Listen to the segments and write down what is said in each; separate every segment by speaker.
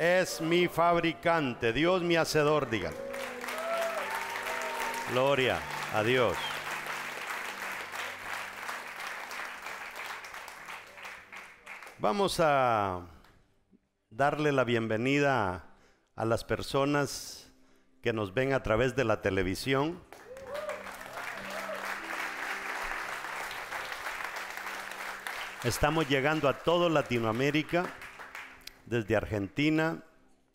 Speaker 1: es mi fabricante, Dios mi hacedor, digan. Gloria a Dios. Vamos a darle la bienvenida a las personas que nos ven a través de la televisión. Estamos llegando a toda Latinoamérica desde Argentina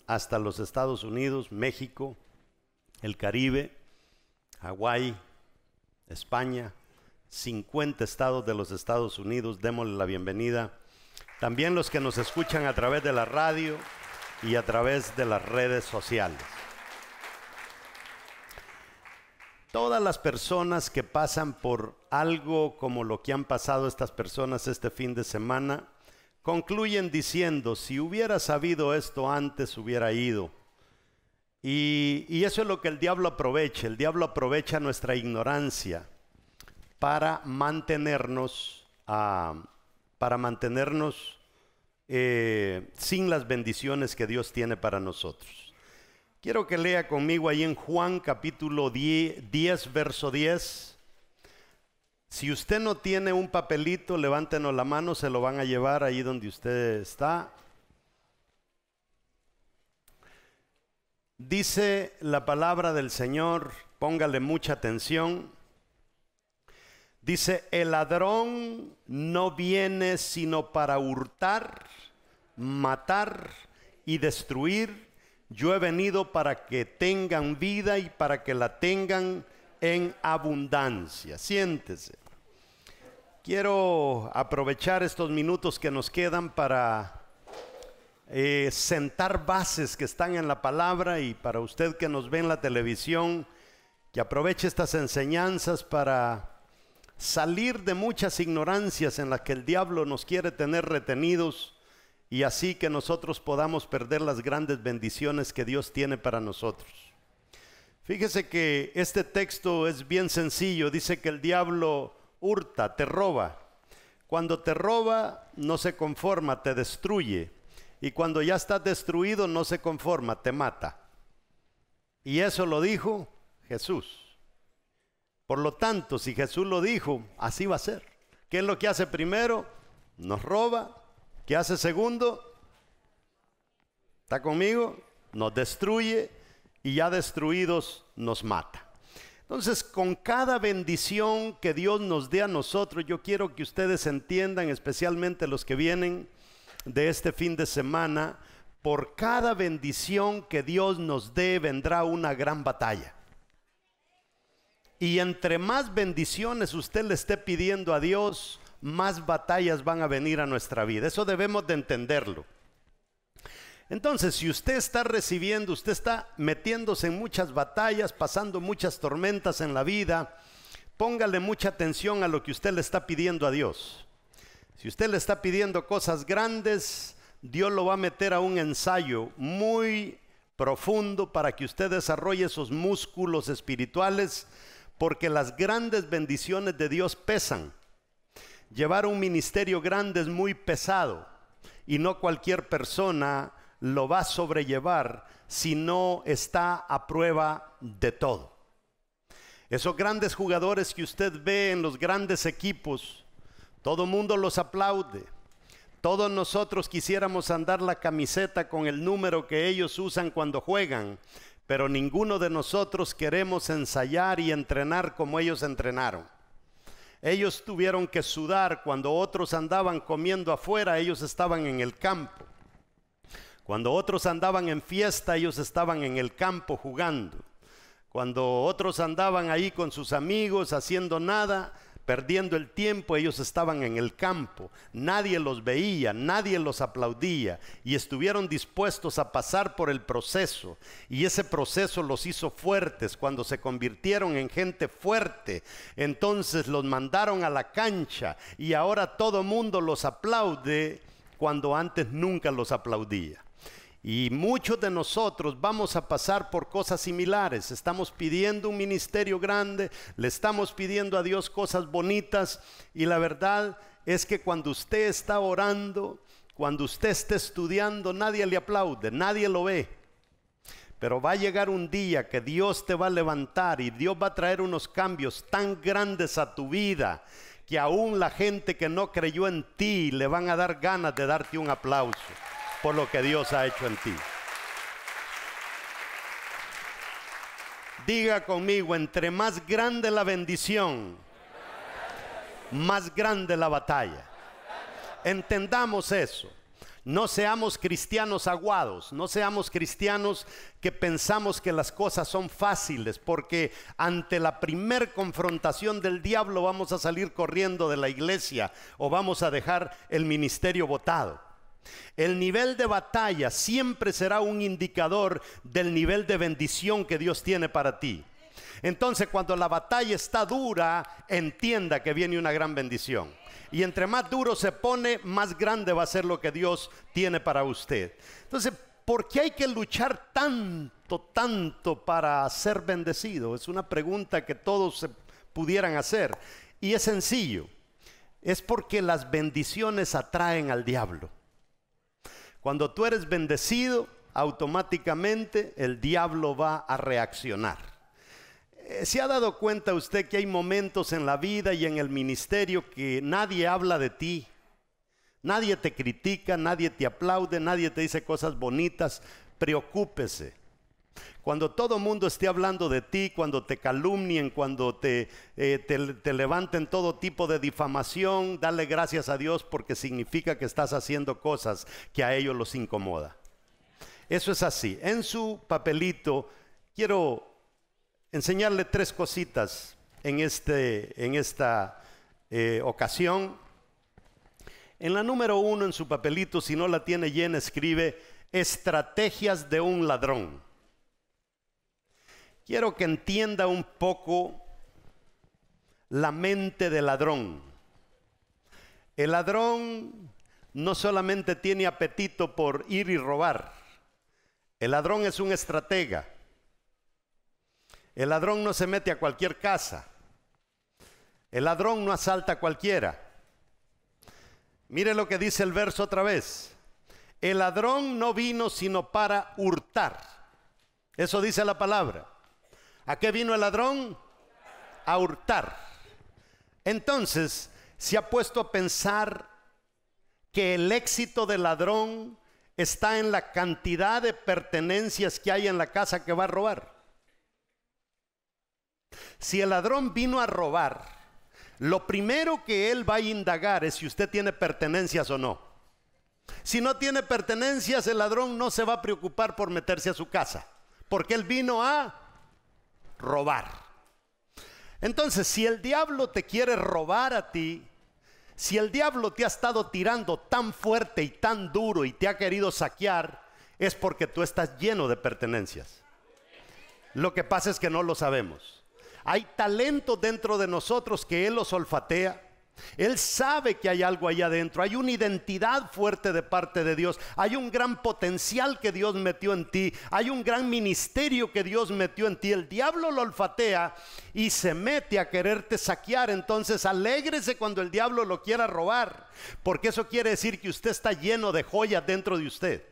Speaker 1: hasta los Estados Unidos, México, el Caribe, Hawái, España, 50 estados de los Estados Unidos, démosle la bienvenida. También los que nos escuchan a través de la radio y a través de las redes sociales. Todas las personas que pasan por algo como lo que han pasado estas personas este fin de semana, concluyen diciendo, si hubiera sabido esto antes, hubiera ido. Y, eso es lo que el diablo aprovecha. El diablo aprovecha nuestra ignorancia para mantenernos, ah, para mantenernos eh, sin las bendiciones que Dios tiene para nosotros. Quiero que lea conmigo ahí en Juan capítulo 10, 10 verso 10. Si usted no tiene un papelito, levántenos la mano, se lo van a llevar ahí donde usted está. Dice la palabra del Señor, póngale mucha atención. Dice, el ladrón no viene sino para hurtar, matar y destruir. Yo he venido para que tengan vida y para que la tengan en abundancia. Siéntese. Quiero aprovechar estos minutos que nos quedan para eh, sentar bases que están en la palabra y para usted que nos ve en la televisión, que aproveche estas enseñanzas para salir de muchas ignorancias en las que el diablo nos quiere tener retenidos y así que nosotros podamos perder las grandes bendiciones que Dios tiene para nosotros. Fíjese que este texto es bien sencillo, dice que el diablo hurta, te roba. Cuando te roba, no se conforma, te destruye. Y cuando ya estás destruido, no se conforma, te mata. Y eso lo dijo Jesús. Por lo tanto, si Jesús lo dijo, así va a ser. ¿Qué es lo que hace primero? Nos roba. ¿Qué hace segundo? ¿Está conmigo? Nos destruye y ya destruidos nos mata. Entonces, con cada bendición que Dios nos dé a nosotros, yo quiero que ustedes entiendan, especialmente los que vienen de este fin de semana, por cada bendición que Dios nos dé vendrá una gran batalla. Y entre más bendiciones usted le esté pidiendo a Dios, más batallas van a venir a nuestra vida. Eso debemos de entenderlo. Entonces, si usted está recibiendo, usted está metiéndose en muchas batallas, pasando muchas tormentas en la vida, póngale mucha atención a lo que usted le está pidiendo a Dios. Si usted le está pidiendo cosas grandes, Dios lo va a meter a un ensayo muy profundo para que usted desarrolle esos músculos espirituales, porque las grandes bendiciones de Dios pesan. Llevar un ministerio grande es muy pesado y no cualquier persona lo va a sobrellevar si no está a prueba de todo. Esos grandes jugadores que usted ve en los grandes equipos, todo mundo los aplaude. Todos nosotros quisiéramos andar la camiseta con el número que ellos usan cuando juegan, pero ninguno de nosotros queremos ensayar y entrenar como ellos entrenaron. Ellos tuvieron que sudar cuando otros andaban comiendo afuera, ellos estaban en el campo. Cuando otros andaban en fiesta, ellos estaban en el campo jugando. Cuando otros andaban ahí con sus amigos haciendo nada, perdiendo el tiempo, ellos estaban en el campo, nadie los veía, nadie los aplaudía y estuvieron dispuestos a pasar por el proceso y ese proceso los hizo fuertes cuando se convirtieron en gente fuerte. Entonces los mandaron a la cancha y ahora todo mundo los aplaude cuando antes nunca los aplaudía. Y muchos de nosotros vamos a pasar por cosas similares. Estamos pidiendo un ministerio grande, le estamos pidiendo a Dios cosas bonitas y la verdad es que cuando usted está orando, cuando usted está estudiando, nadie le aplaude, nadie lo ve. Pero va a llegar un día que Dios te va a levantar y Dios va a traer unos cambios tan grandes a tu vida que aún la gente que no creyó en ti le van a dar ganas de darte un aplauso por lo que Dios ha hecho en ti. Diga conmigo, entre más grande la bendición, más grande la batalla. Entendamos eso. No seamos cristianos aguados, no seamos cristianos que pensamos que las cosas son fáciles, porque ante la primer confrontación del diablo vamos a salir corriendo de la iglesia o vamos a dejar el ministerio votado. El nivel de batalla siempre será un indicador del nivel de bendición que Dios tiene para ti. Entonces cuando la batalla está dura, entienda que viene una gran bendición. Y entre más duro se pone, más grande va a ser lo que Dios tiene para usted. Entonces, ¿por qué hay que luchar tanto, tanto para ser bendecido? Es una pregunta que todos se pudieran hacer. Y es sencillo. Es porque las bendiciones atraen al diablo. Cuando tú eres bendecido, automáticamente el diablo va a reaccionar. Eh, ¿Se ha dado cuenta usted que hay momentos en la vida y en el ministerio que nadie habla de ti? Nadie te critica, nadie te aplaude, nadie te dice cosas bonitas. Preocúpese cuando todo mundo esté hablando de ti, cuando te calumnien, cuando te, eh, te, levanten todo tipo de difamación, dale gracias a Dios porque significa que estás haciendo cosas que a ellos los incomoda. Eso es así. En su papelito quiero enseñarle tres cositas en, este, en esta eh, ocasión. En la número uno en su papelito, si no la tiene llena, escribe estrategias de un ladrón. Quiero que entienda un poco la mente del ladrón. El ladrón no solamente tiene apetito por ir y robar, el ladrón es un estratega. El ladrón no se mete a cualquier casa. El ladrón no asalta a cualquiera. Mire lo que dice el verso otra vez. El ladrón no vino sino para hurtar. Eso dice la palabra. ¿A qué vino el ladrón? A hurtar. Entonces, se ha puesto a pensar que el éxito del ladrón está en la cantidad de pertenencias que hay en la casa que va a robar. Si el ladrón vino a robar, lo primero que él va a indagar es si usted tiene pertenencias o no. Si no tiene pertenencias, el ladrón no se va a preocupar por meterse a su casa, porque él vino a robar. Entonces, si el diablo te quiere robar a ti, si el diablo te ha estado tirando tan fuerte y tan duro y te ha querido saquear, es porque tú estás lleno de pertenencias. Lo que pasa es que no lo sabemos. Hay talento dentro de nosotros que Él los olfatea él sabe que hay algo ahí adentro, hay una identidad fuerte de parte de Dios, hay un gran potencial que Dios metió en ti, hay un gran ministerio que Dios metió en ti. El diablo lo olfatea y se mete a quererte saquear, entonces alégrese cuando el diablo lo quiera robar, porque eso quiere decir que usted está lleno de joyas dentro de usted.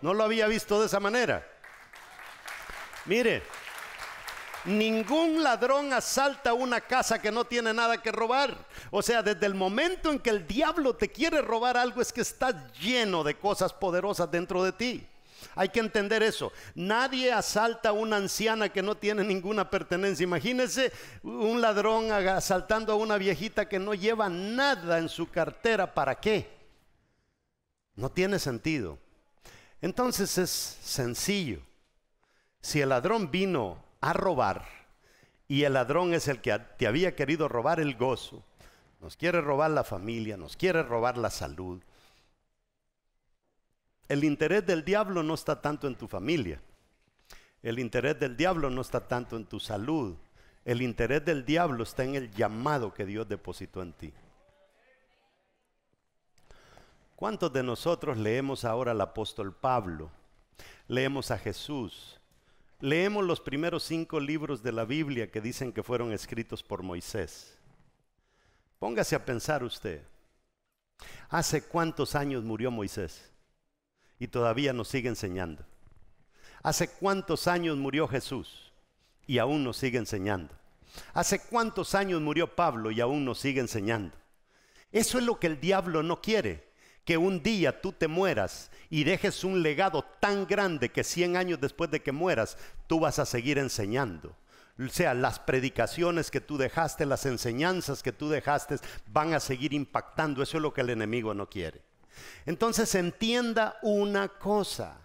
Speaker 1: No lo había visto de esa manera. Mire, Ningún ladrón asalta una casa que no tiene nada que robar. O sea, desde el momento en que el diablo te quiere robar algo es que estás lleno de cosas poderosas dentro de ti. Hay que entender eso. Nadie asalta a una anciana que no tiene ninguna pertenencia. Imagínese un ladrón asaltando a una viejita que no lleva nada en su cartera. ¿Para qué? No tiene sentido. Entonces es sencillo. Si el ladrón vino a robar, y el ladrón es el que te había querido robar el gozo, nos quiere robar la familia, nos quiere robar la salud. El interés del diablo no está tanto en tu familia. El interés del diablo no está tanto en tu salud. El interés del diablo está en el llamado que Dios depositó en ti. ¿Cuántos de nosotros leemos ahora al apóstol Pablo? Leemos a Jesús. Leemos los primeros cinco libros de la Biblia que dicen que fueron escritos por Moisés. Póngase a pensar usted. ¿Hace cuántos años murió Moisés? Y todavía nos sigue enseñando. ¿Hace cuántos años murió Jesús? Y aún nos sigue enseñando. ¿Hace cuántos años murió Pablo y aún nos sigue enseñando? Eso es lo que el diablo no quiere, que un día tú te mueras y dejes un legado tan grande que 100 años después de que mueras, tú vas a seguir enseñando. O sea, las predicaciones que tú dejaste, las enseñanzas que tú dejaste van a seguir impactando. Eso es lo que el enemigo no quiere. Entonces entienda una cosa.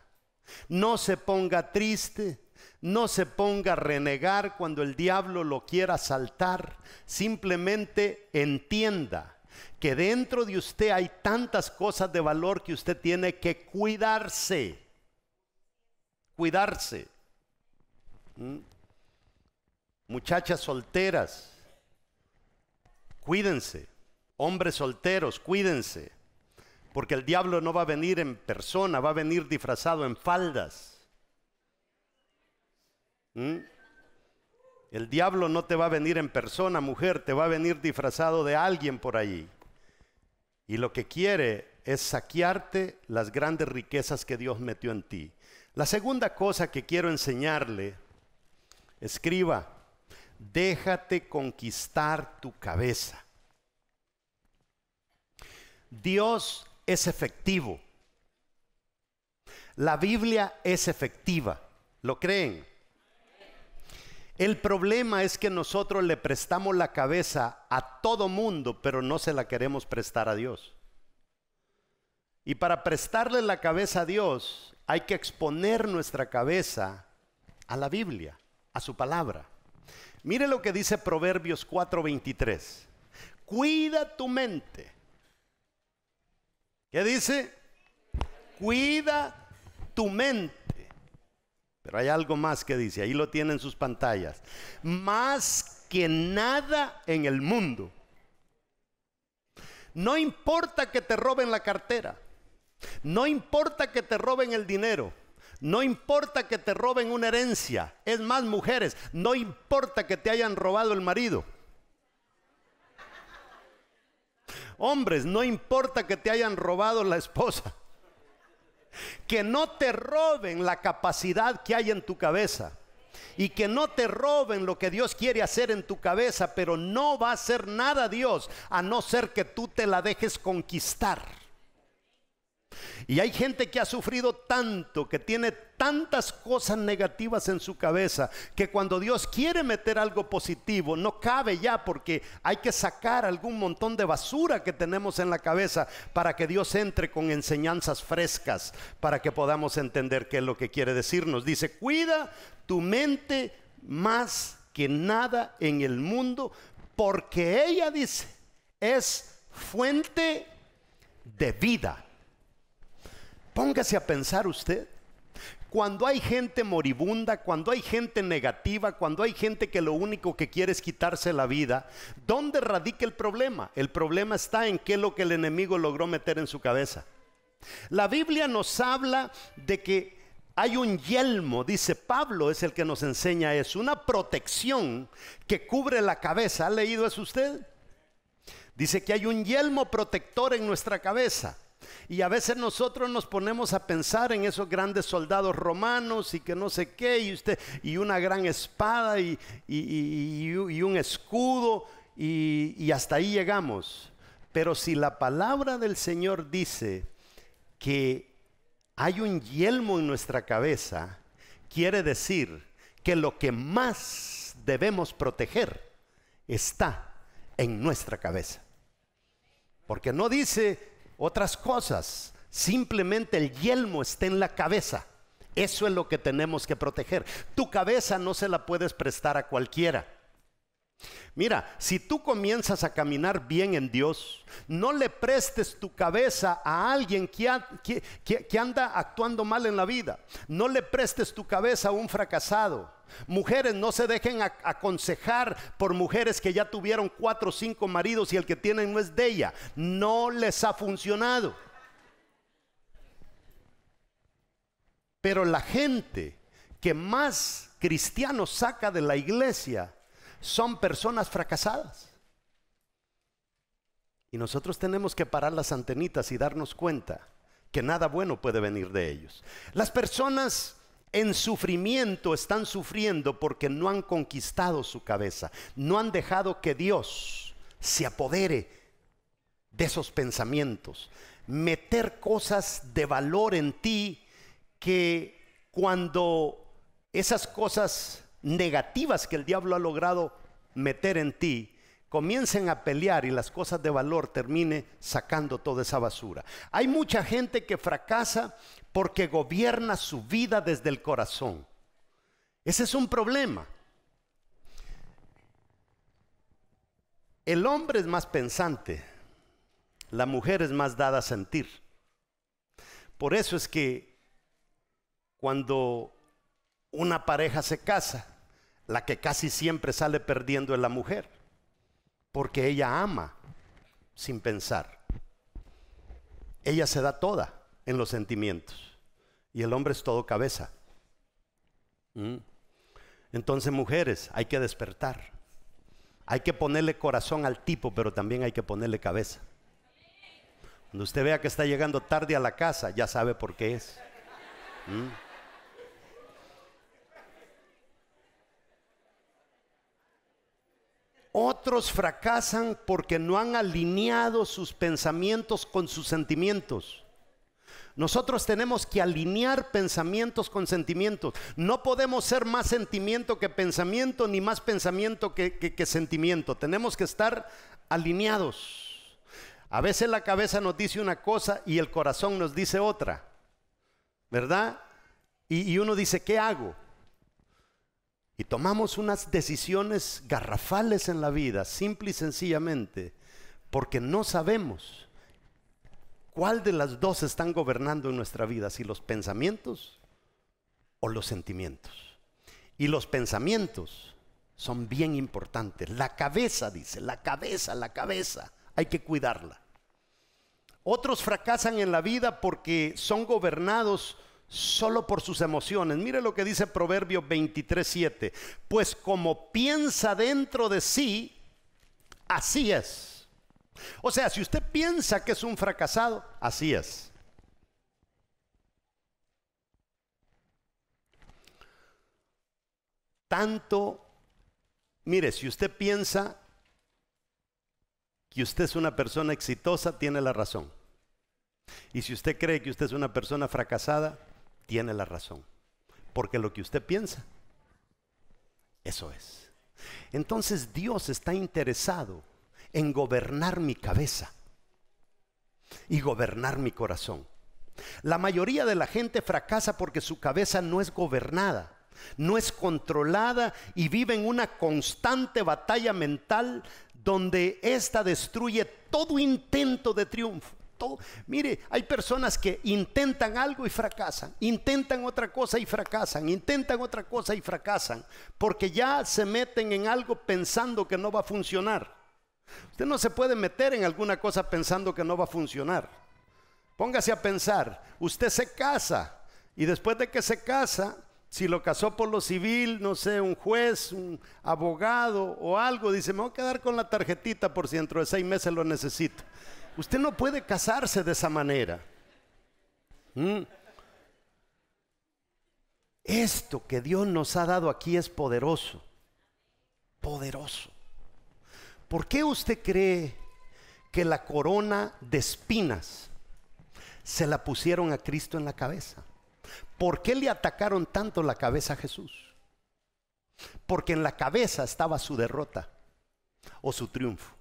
Speaker 1: No se ponga triste, no se ponga a renegar cuando el diablo lo quiera saltar. Simplemente entienda que dentro de usted hay tantas cosas de valor que usted tiene que cuidarse. Cuidarse. ¿Mm? Muchachas solteras, cuídense. Hombres solteros, cuídense. Porque el diablo no va a venir en persona, va a venir disfrazado en faldas. ¿Mm? El diablo no te va a venir en persona, mujer, te va a venir disfrazado de alguien por allí. Y lo que quiere es saquearte las grandes riquezas que Dios metió en ti. La segunda cosa que quiero enseñarle, escriba, déjate conquistar tu cabeza. Dios es efectivo. La Biblia es efectiva. ¿Lo creen? El problema es que nosotros le prestamos la cabeza a todo mundo, pero no se la queremos prestar a Dios. Y para prestarle la cabeza a Dios, hay que exponer nuestra cabeza a la Biblia, a su palabra. Mire lo que dice Proverbios 4:23. Cuida tu mente ¿Qué dice? Cuida tu mente. Pero hay algo más que dice, ahí lo tienen sus pantallas. Más que nada en el mundo. No importa que te roben la cartera. No importa que te roben el dinero. No importa que te roben una herencia. Es más, mujeres, no importa que te hayan robado el marido. Hombres, no importa que te hayan robado la esposa. Que no te roben la capacidad que hay en tu cabeza. Y que no te roben lo que Dios quiere hacer en tu cabeza, pero no va a hacer nada Dios a no ser que tú te la dejes conquistar. Y hay gente que ha sufrido tanto, que tiene tantas cosas negativas en su cabeza, que cuando Dios quiere meter algo positivo, no cabe ya porque hay que sacar algún montón de basura que tenemos en la cabeza para que Dios entre con enseñanzas frescas, para que podamos entender qué es lo que quiere decirnos. Dice, cuida tu mente más que nada en el mundo, porque ella dice, es fuente de vida. Póngase a pensar usted. Cuando hay gente moribunda, cuando hay gente negativa, cuando hay gente que lo único que quiere es quitarse la vida, ¿dónde radica el problema? El problema está en qué es lo que el enemigo logró meter en su cabeza. La Biblia nos habla de que hay un yelmo, dice Pablo, es el que nos enseña eso, una protección que cubre la cabeza. ¿Ha leído eso usted? Dice que hay un yelmo protector en nuestra cabeza. Y a veces nosotros nos ponemos a pensar en esos grandes soldados romanos y que no sé qué, y usted, y una gran espada y, un escudo, y hasta ahí llegamos. Pero si la palabra del Señor dice que hay un yelmo en nuestra cabeza, quiere decir que lo que más debemos proteger está en nuestra cabeza. Porque no dice otras cosas. Simplemente el yelmo está en la cabeza. Eso es lo que tenemos que proteger. Tu cabeza no se la puedes prestar a cualquiera. Mira, si tú comienzas a caminar bien en Dios, no le prestes tu cabeza a alguien que, anda actuando mal en la vida. No le prestes tu cabeza a un fracasado. Mujeres, no se dejen aconsejar por mujeres que ya tuvieron cuatro o cinco maridos y el que tienen no es de ella. No les ha funcionado. Pero la gente que más cristianos saca de la iglesia son personas fracasadas. Y nosotros tenemos que parar las antenitas y darnos cuenta que nada bueno puede venir de ellos. Las personas en sufrimiento están sufriendo porque no han conquistado su cabeza, no han dejado que Dios se apodere de esos pensamientos, meter cosas de valor en ti que cuando esas cosas negativas que el diablo ha logrado meter en ti comiencen a pelear y las cosas de valor termine sacando toda esa basura. Hay mucha gente que fracasa porque gobierna su vida desde el corazón. Ese es un problema. El hombre es más pensante, la mujer es más dada a sentir. Por eso es que cuando una pareja se casa, la que casi siempre sale perdiendo es la mujer, porque ella ama sin pensar. Ella se da toda en los sentimientos y el hombre es todo cabeza. ¿Mm? Entonces, mujeres, hay que despertar. Hay que ponerle corazón al tipo, pero también hay que ponerle cabeza. Cuando usted vea que está llegando tarde a la casa, ya sabe por qué es. ¿Mm? Otros fracasan porque no han alineado sus pensamientos con sus sentimientos. Nosotros tenemos que alinear pensamientos con sentimientos. No podemos ser más sentimiento que pensamiento, ni más pensamiento que, sentimiento. Tenemos que estar alineados. A veces la cabeza nos dice una cosa y el corazón nos dice otra. ¿Verdad? y uno dice, ¿qué hago? Y tomamos unas decisiones garrafales en la vida, simple y sencillamente, porque no sabemos cuál de las dos están gobernando en nuestra vida, si los pensamientos o los sentimientos. Y los pensamientos son bien importantes. La cabeza, dice, la cabeza, la cabeza, hay que cuidarla. Otros fracasan en la vida porque son gobernados solo por sus emociones. Mire lo que dice Proverbio 23:7. Pues como piensa dentro de sí, así es. O sea, si usted piensa que es un fracasado, así es. Tanto, mire, si usted piensa que usted es una persona exitosa, tiene la razón. Y si usted cree que usted es una persona fracasada, tiene la razón. Porque lo que usted piensa, eso es. Entonces Dios está interesado en gobernar mi cabeza y gobernar mi corazón. La mayoría de la gente fracasa porque su cabeza no es gobernada, no es controlada y vive en una constante batalla mental donde ésta destruye todo intento de triunfo. Mire, hay personas que intentan algo y fracasan, intentan otra cosa y fracasan, intentan otra cosa y fracasan, porque ya se meten en algo pensando que no va a funcionar. Usted no se puede meter en alguna cosa pensando que no va a funcionar. Póngase a pensar, usted se casa y después de que se casa, si lo casó por lo civil, no sé, un juez, un abogado o algo, dice, me voy a quedar con la tarjetita por si dentro de seis meses lo necesito. Usted no puede casarse de esa manera. ¿Mm? Esto que Dios nos ha dado aquí es poderoso. Poderoso. ¿Por qué usted cree que la corona de espinas se la pusieron a Cristo en la cabeza? ¿Por qué le atacaron tanto la cabeza a Jesús? Porque en la cabeza estaba su derrota o su triunfo.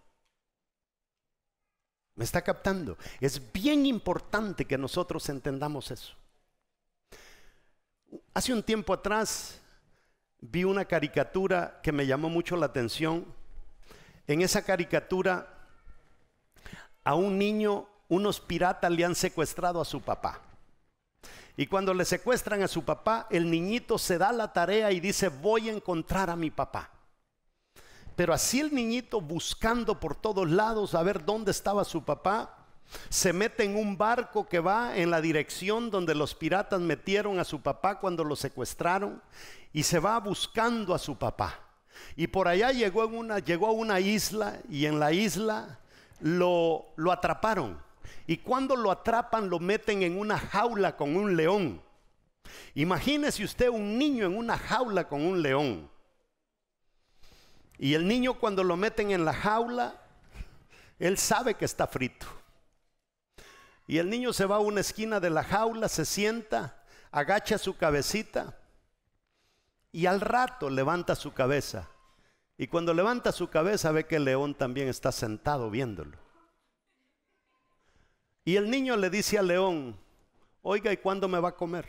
Speaker 1: ¿Me está captando? Es bien importante que nosotros entendamos eso. Hace un tiempo atrás vi una caricatura que me llamó mucho la atención En esa caricatura, a un niño, unos piratas le han secuestrado a su papá. Y cuando le secuestran a su papá, el niñito se da la tarea y dice, voy a encontrar a mi papá. Pero así el niñito buscando por todos lados a ver dónde estaba su papá, se mete en un barco que va en la dirección donde los piratas metieron a su papá cuando lo secuestraron y se va buscando a su papá. Y por allá llegó, una, llegó a una isla y en la isla lo, lo atraparon. Y cuando lo atrapan lo meten en una jaula con un león. Imagínese usted un niño en una jaula con un león. Y el niño cuando lo meten en la jaula, él sabe que está frito. Y el niño se va a una esquina de la jaula, se sienta, agacha su cabecita y al rato levanta su cabeza. Y cuando levanta su cabeza ve que el león también está sentado viéndolo. Y el niño le dice al león, oiga, ¿y cuándo me va a comer?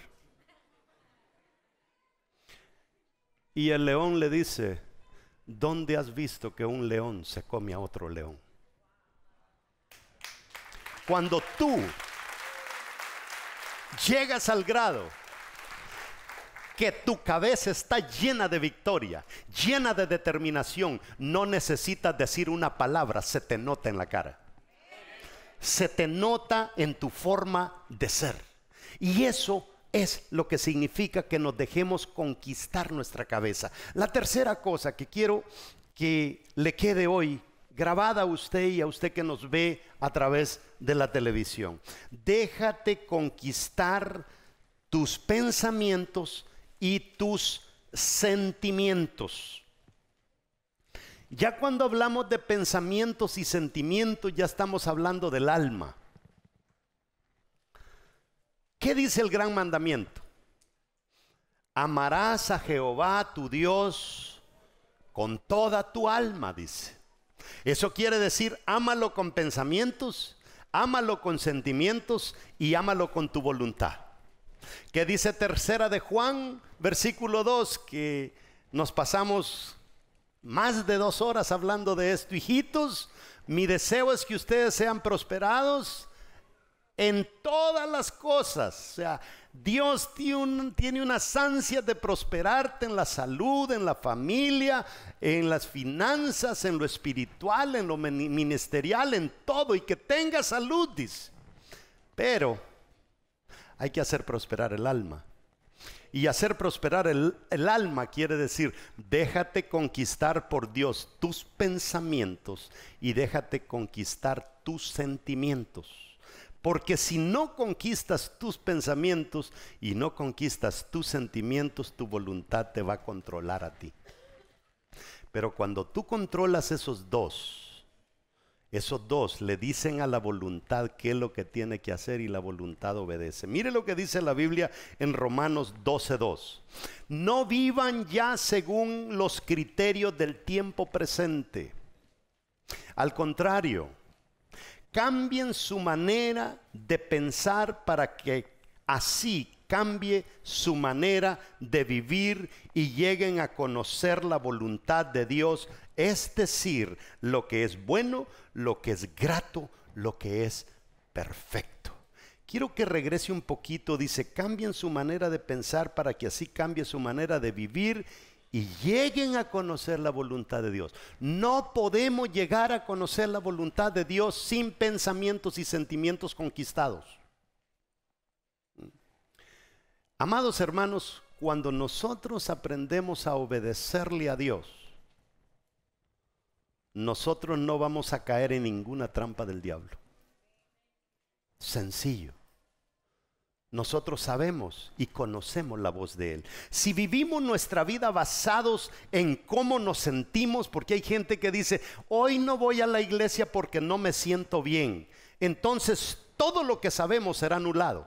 Speaker 1: Y el león le dice, ¿dónde has visto que un león se come a otro león? Cuando tú llegas al grado que tu cabeza está llena de victoria, llena de determinación, no necesitas decir una palabra, se te nota en la cara. Se te nota en tu forma de ser. Y eso es lo que significa que nos dejemos conquistar nuestra cabeza. La tercera cosa que quiero que le quede hoy grabada a usted y a usted que nos ve a través de la televisión. Déjate conquistar tus pensamientos y tus sentimientos. Ya cuando hablamos de pensamientos y sentimientos, ya estamos hablando del alma. ¿Qué dice el gran mandamiento? Amarás a Jehová tu Dios con toda tu alma, dice. Eso quiere decir, ámalo con pensamientos, ámalo con sentimientos y ámalo con tu voluntad. ¿Qué dice tercera de Juan, versículo 2, que nos pasamos más de dos horas hablando de esto. Hijitos, mi deseo es que ustedes sean prosperados en todas las cosas. O sea, Dios tiene, unas ansias de prosperarte en la salud, en la familia, en las finanzas, en lo espiritual, en lo ministerial, en todo. Y que tenga salud, dice. Pero hay que hacer prosperar el alma. Y hacer prosperar el, el, alma quiere decir, déjate conquistar por Dios tus pensamientos y déjate conquistar tus sentimientos. Porque si no conquistas tus pensamientos y no conquistas tus sentimientos, tu voluntad te va a controlar a ti. Pero cuando tú controlas esos dos, esos dos le dicen a la voluntad qué es lo que tiene que hacer y la voluntad obedece. Mire lo que dice la Biblia en Romanos 12:2. No vivan ya según los criterios del tiempo presente. Al contrario, cambien su manera de pensar para que así cambie su manera de vivir y lleguen a conocer la voluntad de Dios, es decir, lo que es bueno, lo que es grato, lo que es perfecto. Quiero que regrese un poquito, dice, cambien su manera de pensar para que así cambie su manera de vivir y lleguen a conocer la voluntad de Dios. No podemos llegar a conocer la voluntad de Dios sin pensamientos y sentimientos conquistados. Amados hermanos, cuando nosotros aprendemos a obedecerle a Dios, nosotros no vamos a caer en ninguna trampa del diablo. Sencillo nosotros sabemos y conocemos la voz de Él. Si vivimos nuestra vida basados en cómo nos sentimos, porque hay gente que dice, hoy no voy a la iglesia porque no me siento bien, entonces todo lo que sabemos será anulado.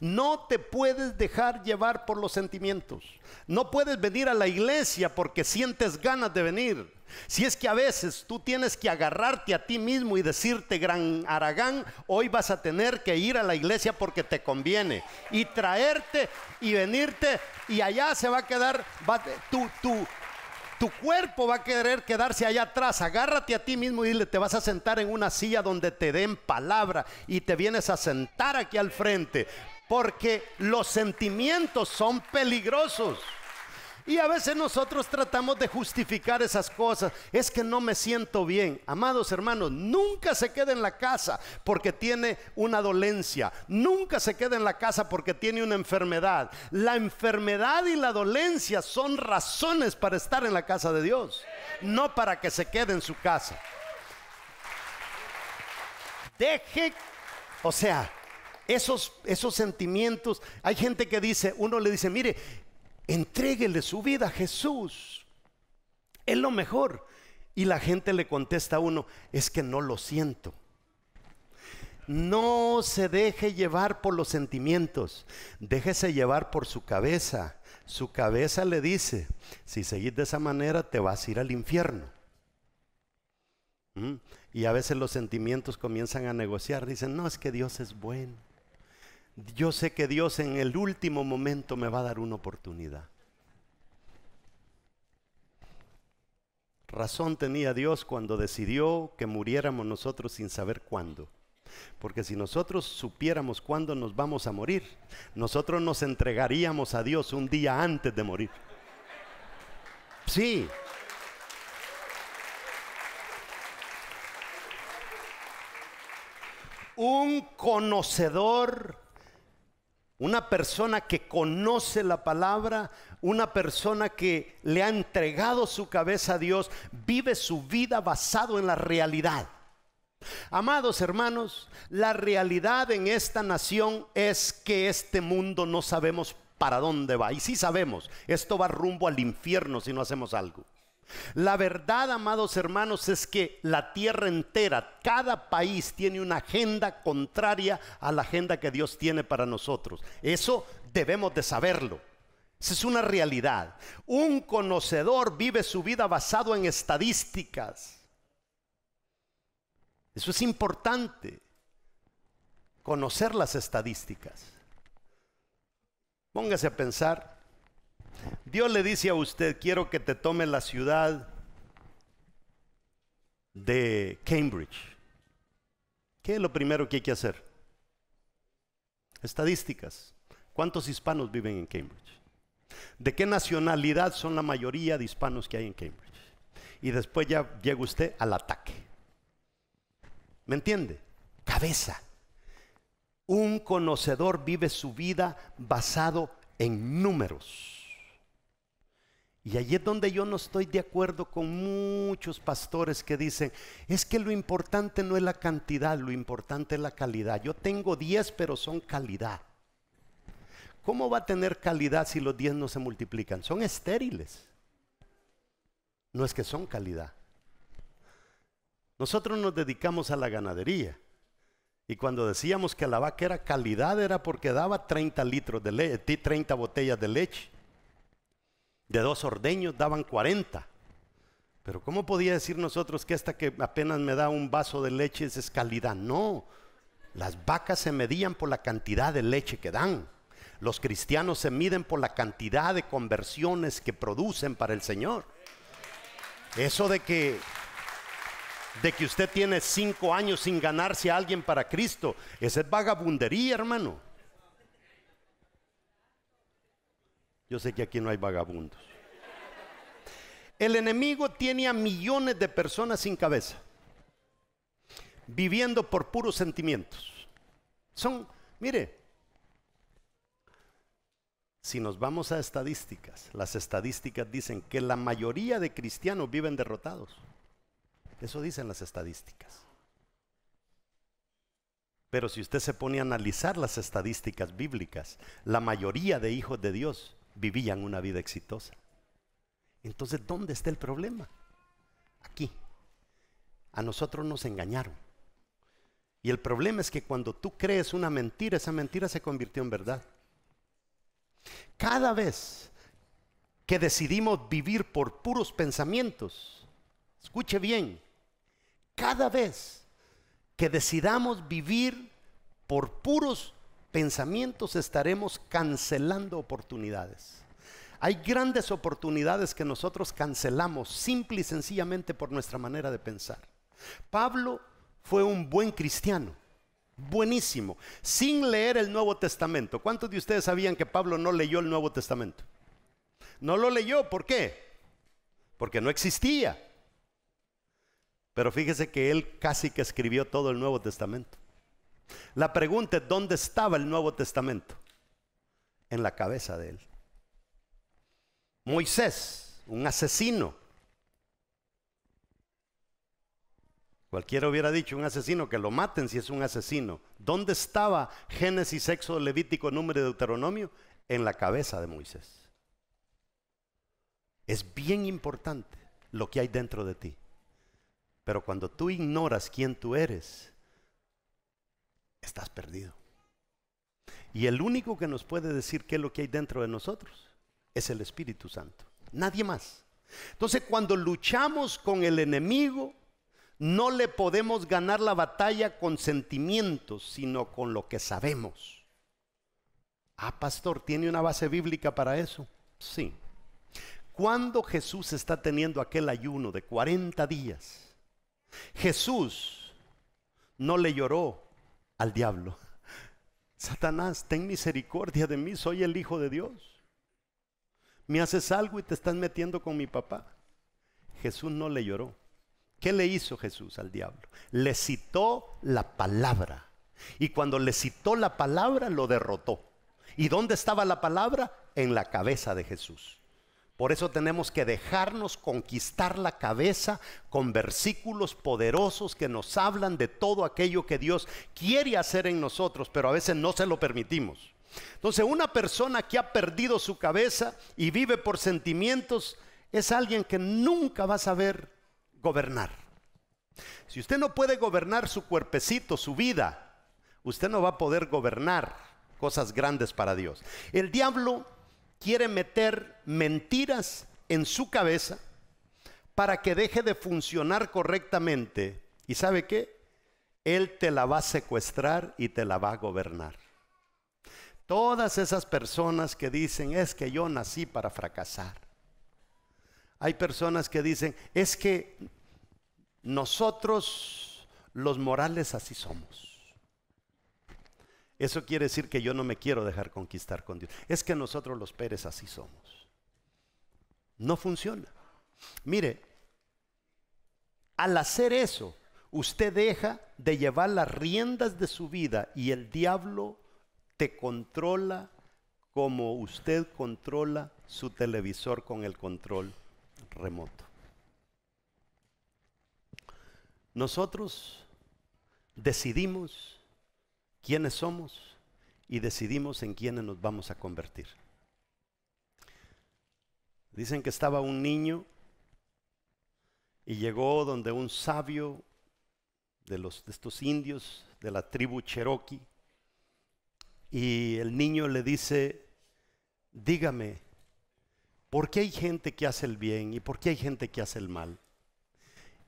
Speaker 1: No te puedes dejar llevar por los sentimientos. No puedes venir a la iglesia porque sientes ganas de venir. Si es que a veces tú tienes que agarrarte a ti mismo y decirte, gran Aragán, hoy vas a tener que ir a la iglesia porque te conviene. Y traerte y venirte y allá se va a quedar tu, cuerpo va a querer quedarse allá atrás. Agárrate a ti mismo y dile, te vas a sentar en una silla donde te den palabra y te vienes a sentar aquí al frente. Porque los sentimientos son peligrosos. Y a veces nosotros tratamos de justificar esas cosas. Es que no me siento bien. Amados hermanos, nunca se quede en la casa porque tiene una dolencia. Nunca se quede en la casa porque tiene una enfermedad. La enfermedad y la dolencia son razones para estar en la casa de Dios. No para que se quede en su casa. Deje, o sea, esos, esos sentimientos. Hay gente que dice, uno le dice, mire, Entréguele su vida a Jesús. Es lo mejor. Y la gente le contesta a uno, es que no lo siento. No se deje llevar por los sentimientos, déjese llevar por su cabeza. Su cabeza le dice, si seguís de esa manera te vas a ir al infierno. ¿Mm? Y a veces los sentimientos comienzan a negociar, dicen, no, es que Dios es bueno yo sé que Dios en el último momento me va a dar una oportunidad. Razón tenía Dios cuando decidió que muriéramos nosotros sin saber cuándo. Porque si nosotros supiéramos cuándo nos vamos a morir, nosotros nos entregaríamos a Dios un día antes de morir. Sí. Un conocedor una persona que conoce la palabra, una persona que le ha entregado su cabeza a Dios, vive su vida basado en la realidad. Amados hermanos, la realidad en esta nación es que este mundo no sabemos para dónde va. Y sí sabemos, esto va rumbo al infierno si no hacemos algo. La verdad, amados hermanos, es que la tierra entera, cada país tiene una agenda contraria a la agenda que Dios tiene para nosotros. Eso debemos de saberlo. Esa es una realidad. Un conocedor vive su vida basado en estadísticas. Eso es importante. Conocer las estadísticas. Póngase a pensar Dios le dice a usted, quiero que te tome la ciudad de Cambridge. ¿Qué es lo primero que hay que hacer? Estadísticas. ¿Cuántos hispanos viven en Cambridge? ¿De qué nacionalidad son la mayoría de hispanos que hay en Cambridge? Y después ya llega usted al ataque. ¿Me entiende? Cabeza. Un conocedor vive su vida basado en números. Y allí es donde yo no estoy de acuerdo con muchos pastores que dicen, es que lo importante no es la cantidad, lo importante es la calidad. Yo tengo 10, pero son calidad. ¿Cómo va a tener calidad si los 10 no se multiplican? Son estériles. No es que son calidad. Nosotros nos dedicamos a la ganadería. Y cuando decíamos que la vaca era calidad era porque daba 30 litros de leche, 30 botellas de leche de dos ordeños daban 40. Pero ¿cómo podía decir nosotros que esta que apenas me da un vaso de leche es calidad? No, las vacas se medían por la cantidad de leche que dan. Los cristianos se miden por la cantidad de conversiones que producen para el Señor. Eso de que de que usted tiene cinco años sin ganarse a alguien para Cristo, esa es vagabundería, hermano. Yo sé que aquí no hay vagabundos. El enemigo tiene a millones de personas sin cabeza, viviendo por puros sentimientos. Son, mire, si nos vamos a estadísticas, las estadísticas dicen que la mayoría de cristianos viven derrotados. Eso dicen las estadísticas. Pero si usted se pone a analizar las estadísticas bíblicas, la mayoría de hijos de Dios vivían una vida exitosa. Entonces, ¿dónde está el problema? Aquí. A nosotros nos engañaron. Y el problema es que cuando tú crees una mentira, esa mentira se convirtió en verdad. Cada vez que decidimos vivir por puros pensamientos, escuche bien, cada vez que decidamos vivir por puros pensamientos estaremos cancelando oportunidades. Hay grandes oportunidades que nosotros cancelamos simple y sencillamente por nuestra manera de pensar. Pablo fue un buen cristiano, buenísimo, sin leer el Nuevo Testamento. ¿Cuántos de ustedes sabían que Pablo no leyó el Nuevo Testamento? No lo leyó, ¿por qué? Porque no existía. Pero fíjese que él casi que escribió todo el Nuevo Testamento. La pregunta es, ¿dónde estaba el Nuevo Testamento? En la cabeza de él. Moisés, un asesino. Cualquiera hubiera dicho un asesino que lo maten si es un asesino. ¿Dónde estaba Génesis, Éxodo, Levítico, Número y Deuteronomio? En la cabeza de Moisés. Es bien importante lo que hay dentro de ti. Pero cuando tú ignoras quién tú eres, perdido. Y el único que nos puede decir qué es lo que hay dentro de nosotros es el Espíritu Santo. Nadie más. Entonces cuando luchamos con el enemigo, no le podemos ganar la batalla con sentimientos, sino con lo que sabemos. Ah, pastor, ¿tiene una base bíblica para eso? Sí. Cuando Jesús está teniendo aquel ayuno de 40 días, Jesús no le lloró al diablo. Satanás, ten misericordia de mí, soy el Hijo de Dios. Me haces algo y te estás metiendo con mi papá. Jesús no le lloró. ¿Qué le hizo Jesús al diablo? Le citó la palabra. Y cuando le citó la palabra, lo derrotó. ¿Y dónde estaba la palabra? En la cabeza de Jesús. Por eso tenemos que dejarnos conquistar la cabeza con versículos poderosos que nos hablan de todo aquello que Dios quiere hacer en nosotros, pero a veces no se lo permitimos. Entonces, una persona que ha perdido su cabeza y vive por sentimientos es alguien que nunca va a saber gobernar. Si usted no puede gobernar su cuerpecito, su vida, usted no va a poder gobernar cosas grandes para Dios. El diablo quiere meter mentiras en su cabeza para que deje de funcionar correctamente. ¿Y sabe qué? Él te la va a secuestrar y te la va a gobernar. Todas esas personas que dicen, es que yo nací para fracasar. Hay personas que dicen, es que nosotros los morales así somos. Eso quiere decir que yo no me quiero dejar conquistar con Dios. Es que nosotros los Pérez así somos. No funciona. Mire, al hacer eso, usted deja de llevar las riendas de su vida y el diablo te controla como usted controla su televisor con el control remoto. Nosotros decidimos quiénes somos y decidimos en quiénes nos vamos a convertir. Dicen que estaba un niño y llegó donde un sabio de, los, de estos indios de la tribu Cherokee y el niño le dice, dígame, ¿por qué hay gente que hace el bien y por qué hay gente que hace el mal?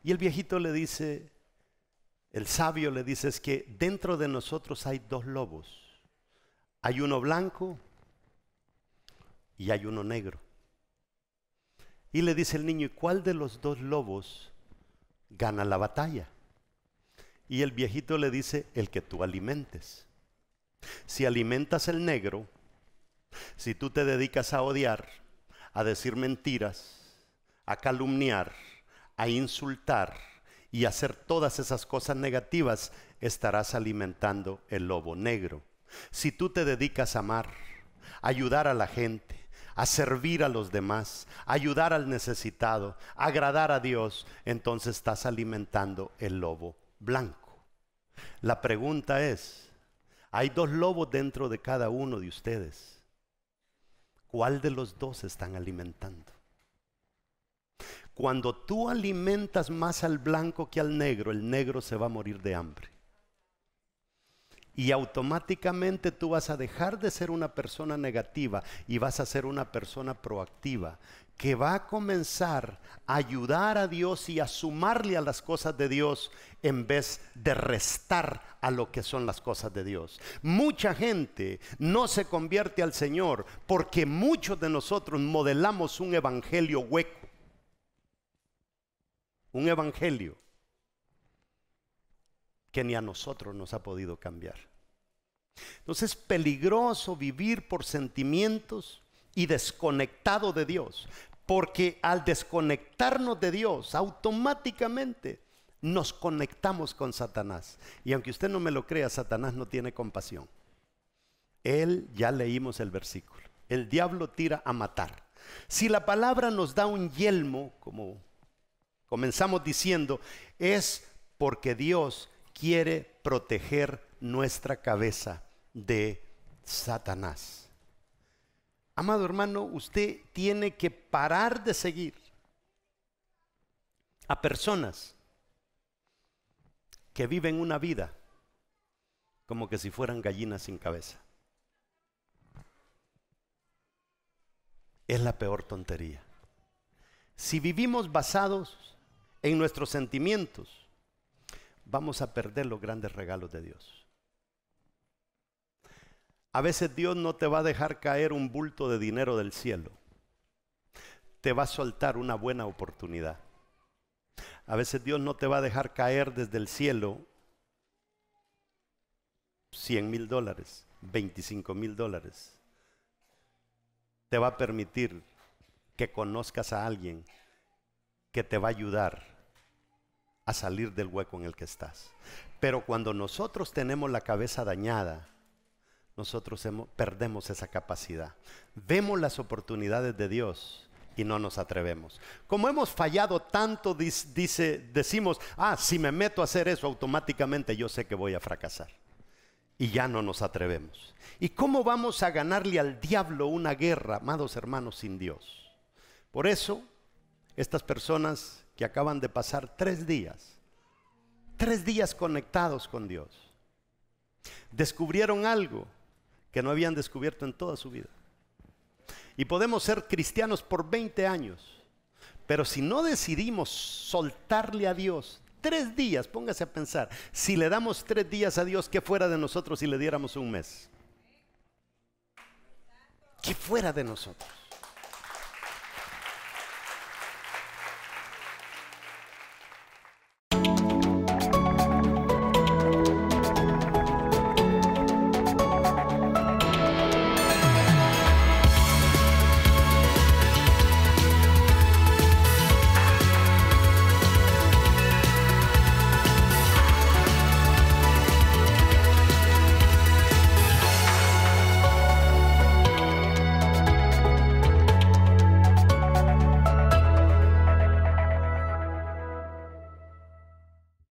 Speaker 1: Y el viejito le dice, el sabio le dice es que dentro de nosotros hay dos lobos. Hay uno blanco y hay uno negro. Y le dice el niño, ¿y cuál de los dos lobos gana la batalla? Y el viejito le dice, el que tú alimentes. Si alimentas el negro, si tú te dedicas a odiar, a decir mentiras, a calumniar, a insultar, y hacer todas esas cosas negativas, estarás alimentando el lobo negro. Si tú te dedicas a amar, a ayudar a la gente, a servir a los demás, a ayudar al necesitado, a agradar a Dios, entonces estás alimentando el lobo blanco. La pregunta es, hay dos lobos dentro de cada uno de ustedes. ¿Cuál de los dos están alimentando? Cuando tú alimentas más al blanco que al negro, el negro se va a morir de hambre. Y automáticamente tú vas a dejar de ser una persona negativa y vas a ser una persona proactiva que va a comenzar a ayudar a Dios y a sumarle a las cosas de Dios en vez de restar a lo que son las cosas de Dios. Mucha gente no se convierte al Señor porque muchos de nosotros modelamos un evangelio hueco. Un evangelio que ni a nosotros nos ha podido cambiar. Entonces es peligroso vivir por sentimientos y desconectado de Dios, porque al desconectarnos de Dios, automáticamente nos conectamos con Satanás. Y aunque usted no me lo crea, Satanás no tiene compasión. Él, ya leímos el versículo, el diablo tira a matar. Si la palabra nos da un yelmo, como comenzamos diciendo, es porque Dios quiere proteger nuestra cabeza de Satanás. Amado hermano, usted tiene que parar de seguir a personas que viven una vida como que si fueran gallinas sin cabeza. Es la peor tontería. Si vivimos basados en nuestros sentimientos, vamos a perder los grandes regalos de Dios. A veces Dios no te va a dejar caer un bulto de dinero del cielo. Te va a soltar una buena oportunidad. A veces Dios no te va a dejar caer desde el cielo 100 mil dólares, 25 mil dólares. Te va a permitir que conozcas a alguien que te va a ayudar a salir del hueco en el que estás. Pero cuando nosotros tenemos la cabeza dañada, nosotros perdemos esa capacidad. Vemos las oportunidades de Dios y no nos atrevemos. Como hemos fallado tanto, dice, decimos, ah, si me meto a hacer eso automáticamente yo sé que voy a fracasar. Y ya no nos atrevemos. ¿Y cómo vamos a ganarle al diablo una guerra, amados hermanos, sin Dios? Por eso, estas personas que acaban de pasar tres días, tres días conectados con Dios. Descubrieron algo que no habían descubierto en toda su vida. Y podemos ser cristianos por 20 años, pero si no decidimos soltarle a Dios tres días, póngase a pensar, si le damos tres días a Dios, ¿qué fuera de nosotros si le diéramos un mes? ¿Qué fuera de nosotros?